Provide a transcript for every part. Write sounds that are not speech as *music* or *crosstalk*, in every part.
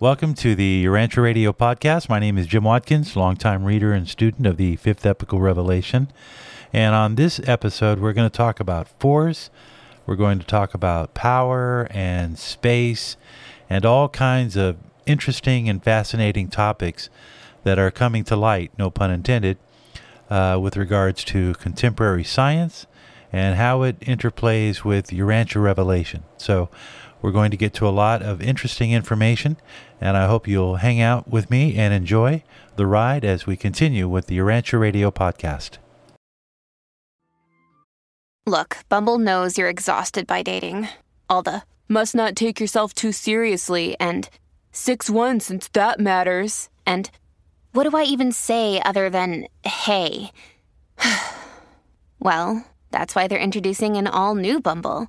Welcome to the Urantia Radio podcast. My name is Jim Watkins, longtime reader and student of the Fifth Epochal Revelation. And on this episode, we're going to talk about force, we're going to talk about power and space, and all kinds of interesting and fascinating topics that are coming to light, no pun intended, uh, with regards to contemporary science and how it interplays with Urantia Revelation. So, we're going to get to a lot of interesting information, and I hope you'll hang out with me and enjoy the ride as we continue with the Urantia Radio podcast. Look, Bumble knows you're exhausted by dating. All the must not take yourself too seriously and 6 1 since that matters. And what do I even say other than hey? *sighs* well, that's why they're introducing an all new Bumble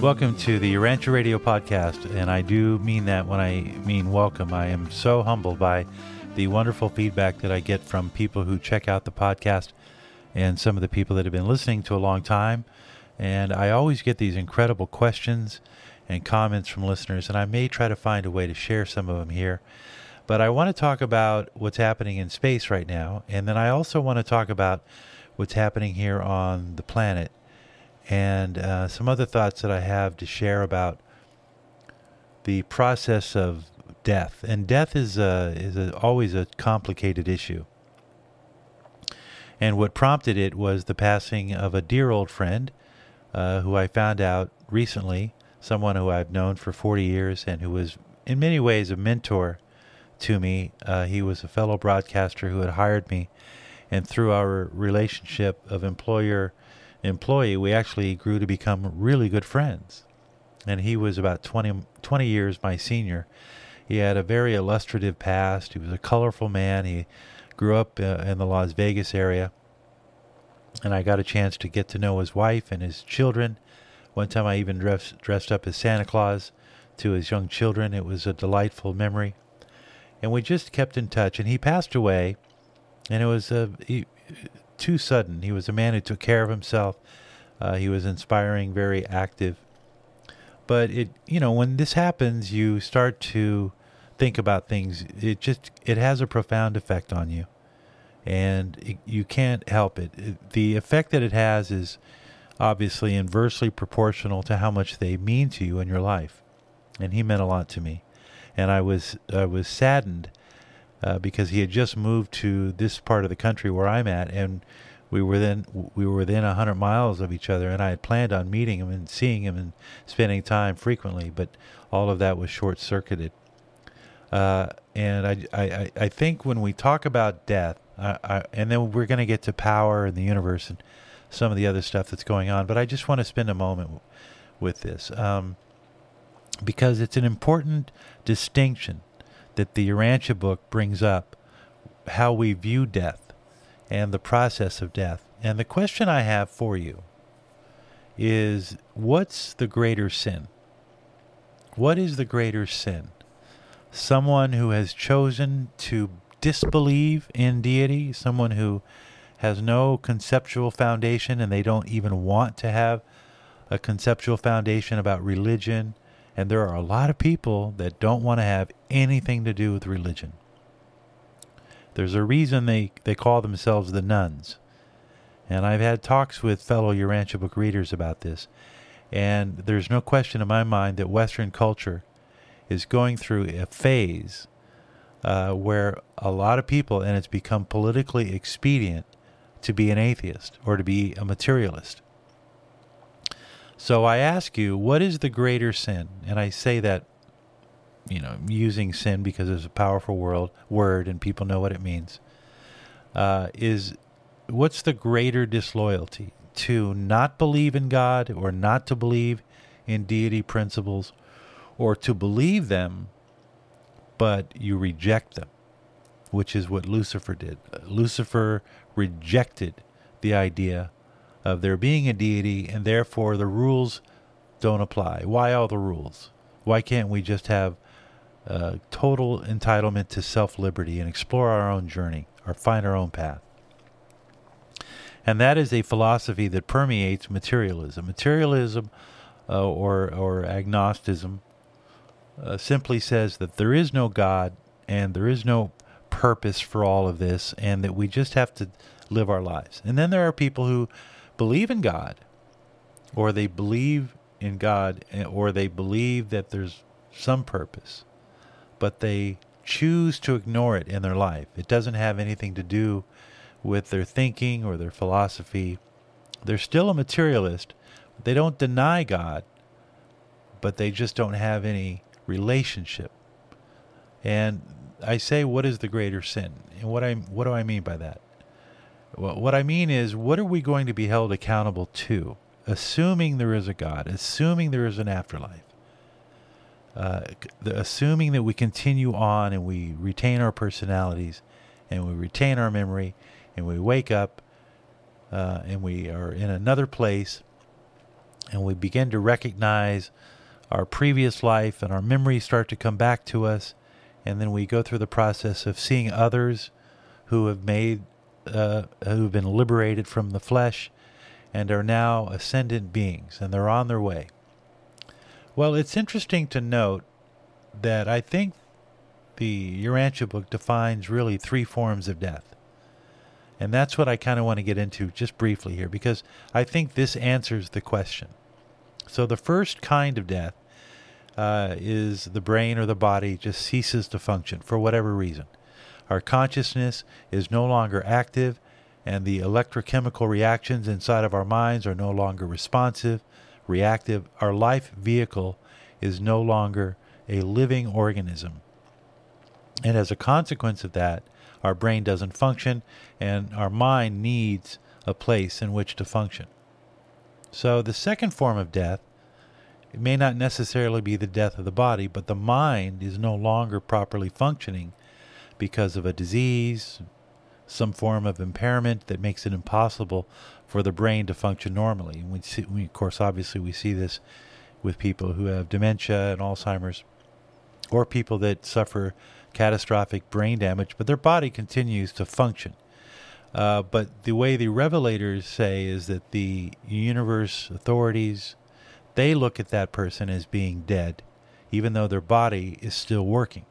Welcome to the Urantia Radio podcast, and I do mean that when I mean welcome. I am so humbled by the wonderful feedback that I get from people who check out the podcast and some of the people that have been listening to a long time. And I always get these incredible questions and comments from listeners, and I may try to find a way to share some of them here. But I want to talk about what's happening in space right now, and then I also want to talk about what's happening here on the planet and uh, some other thoughts that I have to share about the process of death. And death is a, is a, always a complicated issue. And what prompted it was the passing of a dear old friend uh, who I found out recently, someone who I've known for 40 years and who was in many ways a mentor to me. Uh, he was a fellow broadcaster who had hired me. And through our relationship of employer employee, we actually grew to become really good friends. And he was about 20, 20 years my senior. He had a very illustrative past. He was a colorful man. He grew up uh, in the Las Vegas area. And I got a chance to get to know his wife and his children. One time I even dressed, dressed up as Santa Claus to his young children. It was a delightful memory. And we just kept in touch. And he passed away. And it was a, he, too sudden. He was a man who took care of himself. Uh, he was inspiring, very active. But it, you know, when this happens, you start to think about things. It just it has a profound effect on you, and it, you can't help it. it. The effect that it has is obviously inversely proportional to how much they mean to you in your life. And he meant a lot to me, and I was I was saddened uh, because he had just moved to this part of the country where I'm at, and we were then we were within a hundred miles of each other, and I had planned on meeting him and seeing him and spending time frequently, but all of that was short circuited. Uh, and I, I, I think when we talk about death, I, I, and then we're going to get to power and the universe and some of the other stuff that's going on, but I just want to spend a moment with this um, because it's an important distinction that the Urantia book brings up how we view death and the process of death. And the question I have for you is what's the greater sin? What is the greater sin? Someone who has chosen to disbelieve in deity, someone who has no conceptual foundation and they don't even want to have a conceptual foundation about religion and there are a lot of people that don't want to have anything to do with religion. There's a reason they, they call themselves the nones. And I've had talks with fellow Urantia book readers about this. And there's no question in my mind that Western culture is going through a phase uh, where a lot of people, and it's become politically expedient to be an atheist or to be a materialist. So I ask you, what is the greater sin? And I say that, you know, using sin because it's a powerful world, word and people know what it means. Uh, is what's the greater disloyalty to not believe in God or not to believe in deity principles or to believe them, but you reject them, which is what Lucifer did. Lucifer rejected the idea of there being a deity, and therefore the rules don't apply. Why all the rules? Why can't we just have uh, total entitlement to self liberty and explore our own journey or find our own path? And that is a philosophy that permeates materialism. Materialism uh, or, or agnosticism uh, simply says that there is no God and there is no purpose for all of this, and that we just have to live our lives. And then there are people who believe in God, or they believe in God, eh, or they believe that there's some purpose, but they choose to ignore it in their life. It doesn't have anything to do with their thinking or their philosophy. They're still a materialist. They don't deny God, but they just don't have any relationship. And I say, what is the greater sin? And what I what do I mean by that? Well, what I mean is, what are we going to be held accountable to? Assuming there is a God, assuming there is an afterlife, uh, the, assuming that we continue on and we retain our personalities and we retain our memory and we wake up uh, and we are in another place and we begin to recognize our previous life and our memories start to come back to us and then we go through the process of seeing others who have made uh, who've been liberated from the flesh and are now ascendant beings and they're on their way. Well it's interesting to note that i think the urantia book defines really three forms of death. And that's what i kind of want to get into just briefly here because i think this answers the question. So the first kind of death uh, is the brain or the body just ceases to function for whatever reason. Our consciousness is no longer active, and the electrochemical reactions inside of our minds are no longer responsive, reactive. Our life vehicle is no longer a living organism. And as a consequence of that, our brain doesn't function, and our mind needs a place in which to function. So, the second form of death it may not necessarily be the death of the body, but the mind is no longer properly functioning because of a disease, some form of impairment that makes it impossible for the brain to function normally. And we see, we, of course, obviously, we see this with people who have dementia and Alzheimer's, or people that suffer catastrophic brain damage, but their body continues to function. Uh, but the way the revelators say is that the universe authorities, they look at that person as being dead, even though their body is still working.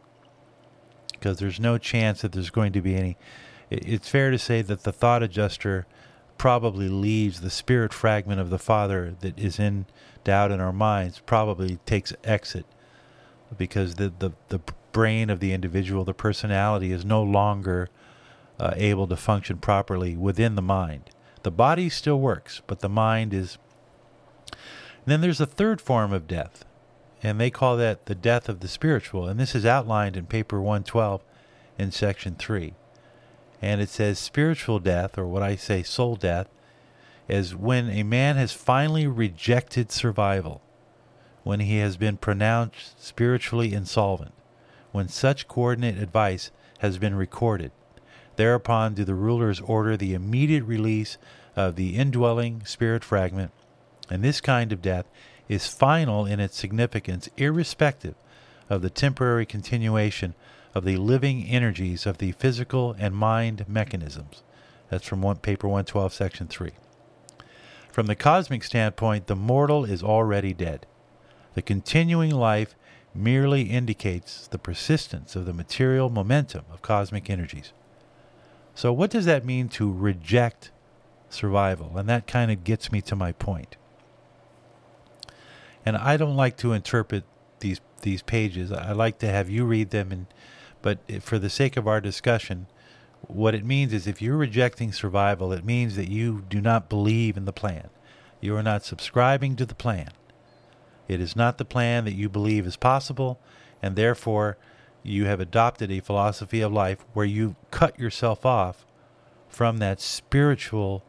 Because there's no chance that there's going to be any. It's fair to say that the thought adjuster probably leaves the spirit fragment of the Father that is in doubt in our minds, probably takes exit because the, the, the brain of the individual, the personality, is no longer uh, able to function properly within the mind. The body still works, but the mind is and then there's a third form of death, and they call that the death of the spiritual. And this is outlined in paper 112 in section 3. And it says spiritual death, or what I say soul death, is when a man has finally rejected survival, when he has been pronounced spiritually insolvent, when such coordinate advice has been recorded. Thereupon do the rulers order the immediate release of the indwelling spirit fragment and this kind of death is final in its significance, irrespective of the temporary continuation of the living energies of the physical and mind mechanisms. That's from one, paper 112, section 3. From the cosmic standpoint, the mortal is already dead. The continuing life merely indicates the persistence of the material momentum of cosmic energies. So, what does that mean to reject survival? And that kind of gets me to my point. And I don't like to interpret these these pages. I like to have you read them and but for the sake of our discussion, what it means is if you're rejecting survival, it means that you do not believe in the plan. You are not subscribing to the plan. It is not the plan that you believe is possible, and therefore you have adopted a philosophy of life where you cut yourself off from that spiritual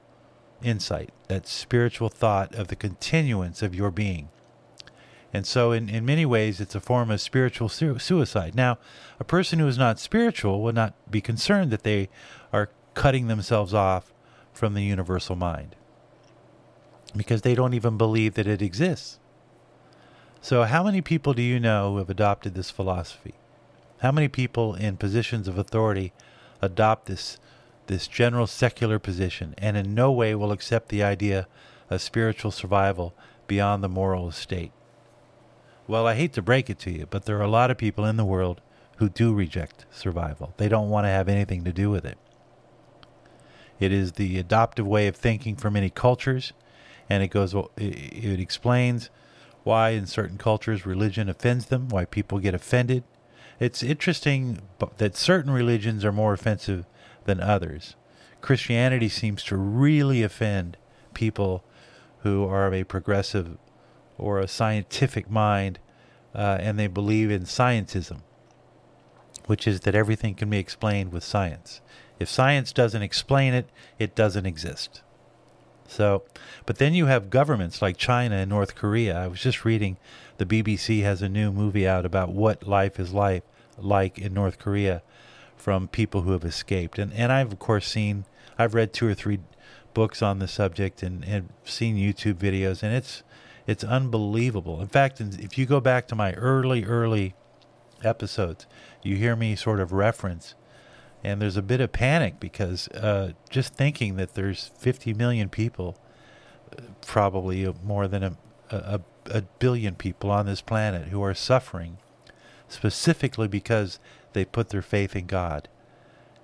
insight, that spiritual thought of the continuance of your being. And so, in, in many ways, it's a form of spiritual su- suicide. Now, a person who is not spiritual will not be concerned that they are cutting themselves off from the universal mind because they don't even believe that it exists. So, how many people do you know who have adopted this philosophy? How many people in positions of authority adopt this this general secular position and in no way will accept the idea of spiritual survival beyond the moral estate? Well, I hate to break it to you, but there are a lot of people in the world who do reject survival. They don't want to have anything to do with it. It is the adoptive way of thinking for many cultures, and it goes. It explains why in certain cultures religion offends them, why people get offended. It's interesting that certain religions are more offensive than others. Christianity seems to really offend people who are of a progressive or a scientific mind, uh, and they believe in scientism, which is that everything can be explained with science. If science doesn't explain it, it doesn't exist. So, but then you have governments like China and North Korea. I was just reading the BBC has a new movie out about what life is like like in North Korea from people who have escaped. And and I've of course seen I've read two or three books on the subject and, and seen YouTube videos and it's it's unbelievable. In fact, if you go back to my early early episodes, you hear me sort of reference and there's a bit of panic because uh, just thinking that there's 50 million people, probably more than a, a, a billion people on this planet who are suffering, specifically because they put their faith in God,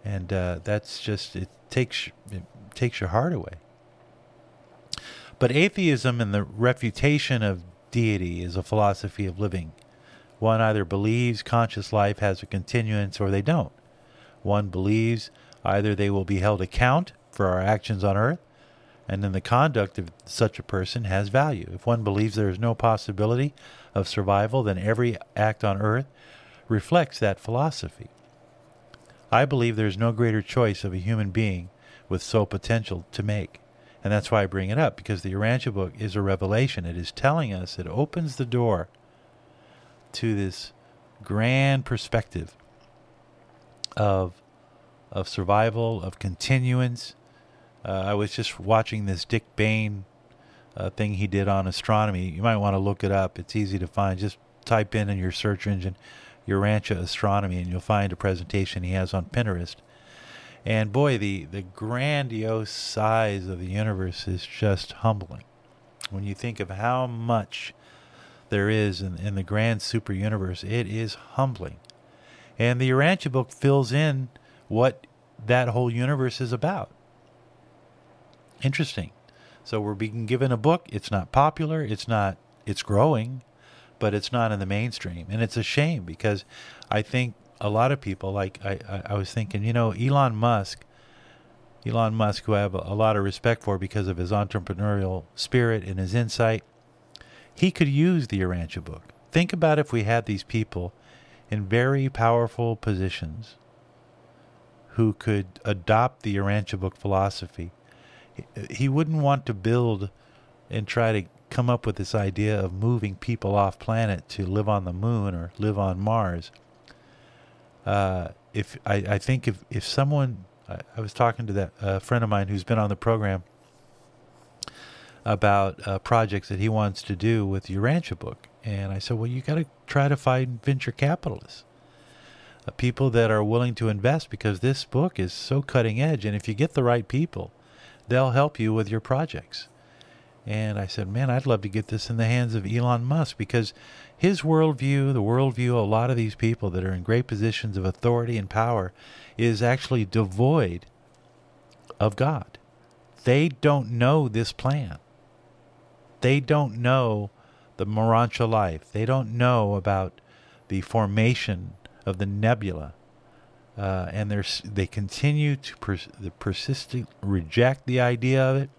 and uh, that's just it takes it takes your heart away. But atheism and the refutation of deity is a philosophy of living. One either believes conscious life has a continuance or they don't. One believes either they will be held account for our actions on earth, and then the conduct of such a person has value. If one believes there is no possibility of survival, then every act on earth reflects that philosophy. I believe there is no greater choice of a human being with soul potential to make. And that's why I bring it up, because the Urantia book is a revelation. It is telling us, it opens the door to this grand perspective of of survival, of continuance. Uh, I was just watching this Dick Bain uh, thing he did on astronomy. You might want to look it up. It's easy to find. Just type in in your search engine Urantia astronomy, and you'll find a presentation he has on Pinterest. And boy, the the grandiose size of the universe is just humbling. When you think of how much there is in, in the grand super universe, it is humbling. And the Urantia book fills in what that whole universe is about. Interesting. So we're being given a book. It's not popular. It's not. It's growing, but it's not in the mainstream, and it's a shame because I think a lot of people, like I, I, I was thinking, you know, Elon Musk, Elon Musk, who I have a, a lot of respect for because of his entrepreneurial spirit and his insight, he could use the Urantia book. Think about if we had these people in very powerful positions who could adopt the Urantia book philosophy. He wouldn't want to build and try to come up with this idea of moving people off planet to live on the moon or live on Mars. Uh, if I, I think if, if someone I, I was talking to that uh, friend of mine who's been on the program about uh, projects that he wants to do with the Urantia book, and I said, well, you got to try to find venture capitalists, uh, people that are willing to invest because this book is so cutting edge. And if you get the right people, they'll help you with your projects. And I said, man, I'd love to get this in the hands of Elon Musk because his worldview, the worldview of a lot of these people that are in great positions of authority and power, is actually devoid of God. They don't know this plan. They don't know the Morontia life. They don't know about the formation of the nebula. Uh, and they continue to pers- persistently reject the idea of it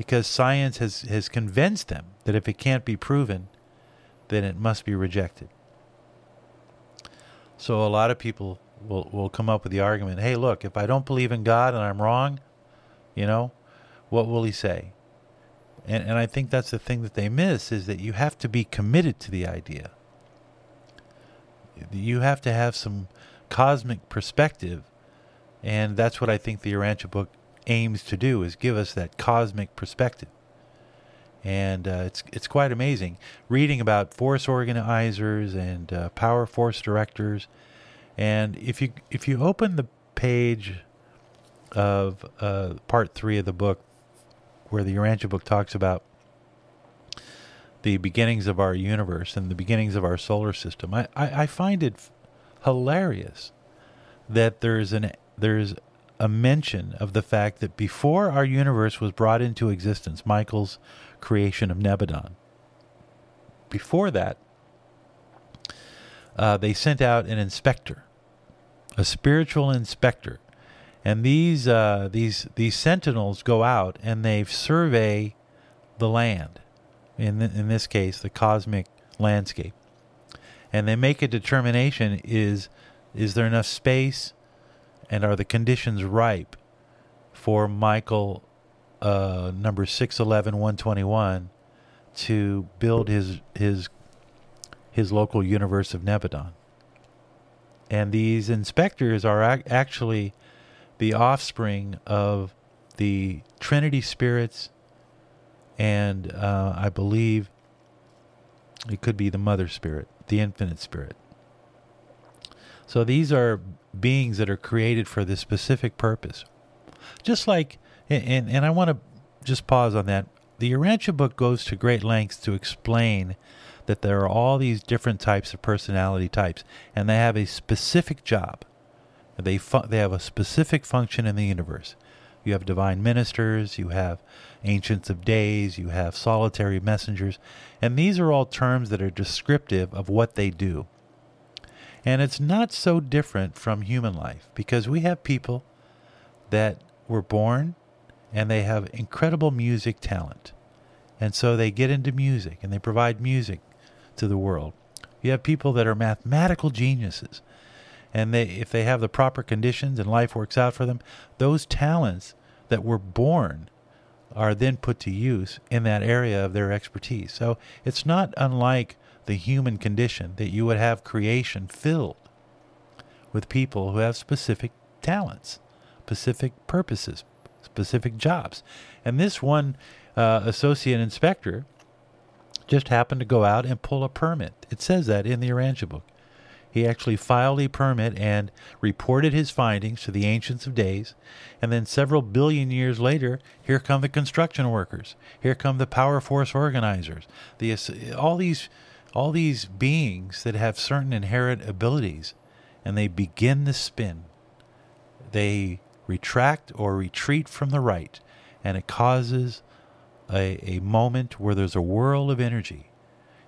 because science has, has convinced them that if it can't be proven, then it must be rejected. So a lot of people will, will come up with the argument hey, look, if I don't believe in God and I'm wrong, you know, what will he say? And, and I think that's the thing that they miss is that you have to be committed to the idea. You have to have some cosmic perspective. And that's what I think the Urantia book aims to do is give us that cosmic perspective. And uh, it's it's quite amazing reading about force organizers and uh, power force directors. And if you if you open the page of uh, part three of the book, where the Urantia book talks about the beginnings of our universe and the beginnings of our solar system, I, I, I find it hilarious that there's an there's a mention of the fact that before our universe was brought into existence, Michael's creation of Nebadon, before that, uh, they sent out an inspector, a spiritual inspector, and these uh, these these sentinels go out and they survey the land, in th- in this case, the cosmic landscape, and they make a determination: is is there enough space, and are the conditions ripe for Michael, uh, number six eleven one twenty one, to build his his his local universe of Nebadon. And these inspectors are ac- actually the offspring of the Trinity spirits, and uh, I believe it could be the Mother Spirit, the Infinite Spirit. So these are beings that are created for this specific purpose. Just like, and, and I want to just pause on that. The Urantia book goes to great lengths to explain that there are all these different types of personality types, and they have a specific job. They fu- they have a specific function in the universe. You have divine ministers, you have ancients of days, you have solitary messengers, and these are all terms that are descriptive of what they do. And it's not so different from human life because we have people that were born and they have incredible music talent. And so they get into music and they provide music to the world. You have people that are mathematical geniuses and they if they have the proper conditions and life works out for them, those talents that were born are then put to use in that area of their expertise. So it's not unlike the human condition that you would have creation filled with people who have specific talents, specific purposes, specific jobs. And this one uh, associate inspector just happened to go out and pull a permit. It says that in the Urantia book. He actually filed a permit and reported his findings to the Ancients of Days. And then several billion years later, here come the construction workers. Here come the power force organizers. The, all, these, all these beings that have certain inherent abilities. And they begin the spin. They retract or retreat from the right. And it causes a, a moment where there's a whirl of energy.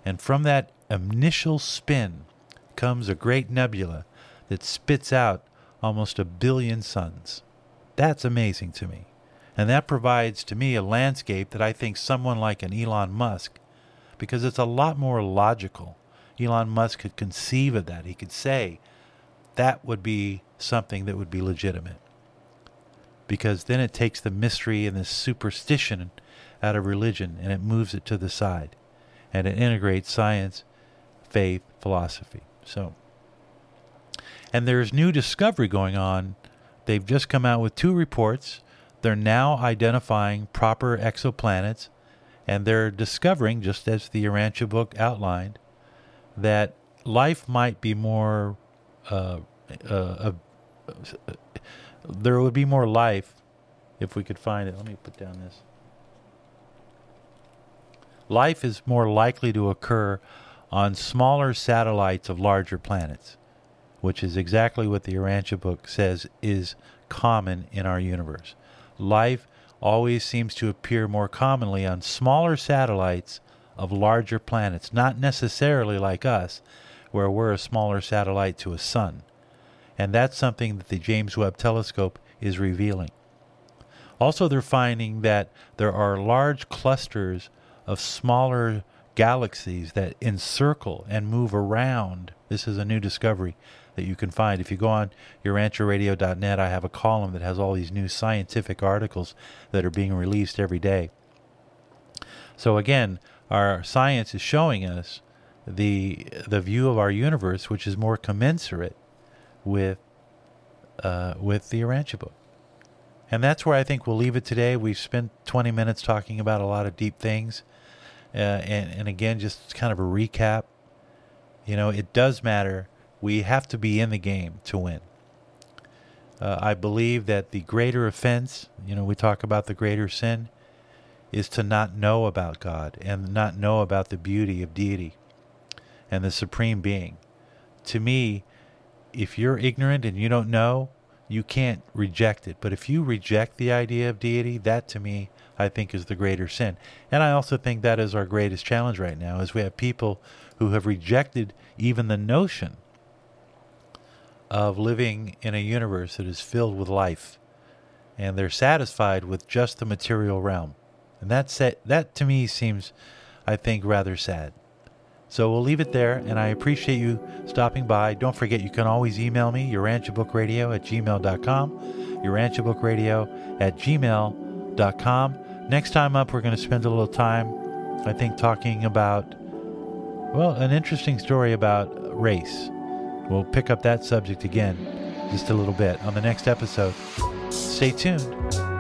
And from that initial spin, comes a great nebula that spits out almost a billion suns. That's amazing to me. And that provides to me a landscape that I think someone like an Elon Musk, because it's a lot more logical. Elon Musk could conceive of that. He could say that would be something that would be legitimate. Because then it takes the mystery and the superstition out of religion and it moves it to the side. And it integrates science, faith, philosophy. So, and there's new discovery going on. They've just come out with two reports. They're now identifying proper exoplanets, and they're discovering, just as the Urantia book outlined, that life might be more. Uh, uh, uh, there would be more life if we could find it. Let me put down this. Life is more likely to occur on smaller satellites of larger planets, which is exactly what the Urantia book says is common in our universe. Life always seems to appear more commonly on smaller satellites of larger planets, not necessarily like us, where we're a smaller satellite to a sun. And that's something that the James Webb Telescope is revealing. Also, they're finding that there are large clusters of smaller galaxies that encircle and move around. This is a new discovery that you can find. If you go on urantiaradio.net, I have a column that has all these new scientific articles that are being released every day. So again, our science is showing us the the view of our universe, which is more commensurate with uh, with the Urantia book. And that's where I think we'll leave it today. We've spent 20 minutes talking about a lot of deep things. Uh, and, and again, just kind of a recap. You know, it does matter. We have to be in the game to win. Uh, I believe that the greater offense, you know, we talk about the greater sin, is to not know about God and not know about the beauty of deity and the supreme being. To me, if you're ignorant and you don't know, you can't reject it. But if you reject the idea of deity, that to me, I think is the greater sin. And I also think that is our greatest challenge right now is we have people who have rejected even the notion of living in a universe that is filled with life and they're satisfied with just the material realm. And that that to me seems I think rather sad. So we'll leave it there, and I appreciate you stopping by. Don't forget, you can always email me, urantiabookradio at gmail.com, urantiabookradio at gmail.com. Next time up, we're going to spend a little time, I think, talking about, well, an interesting story about race. We'll pick up that subject again just a little bit on the next episode. Stay tuned.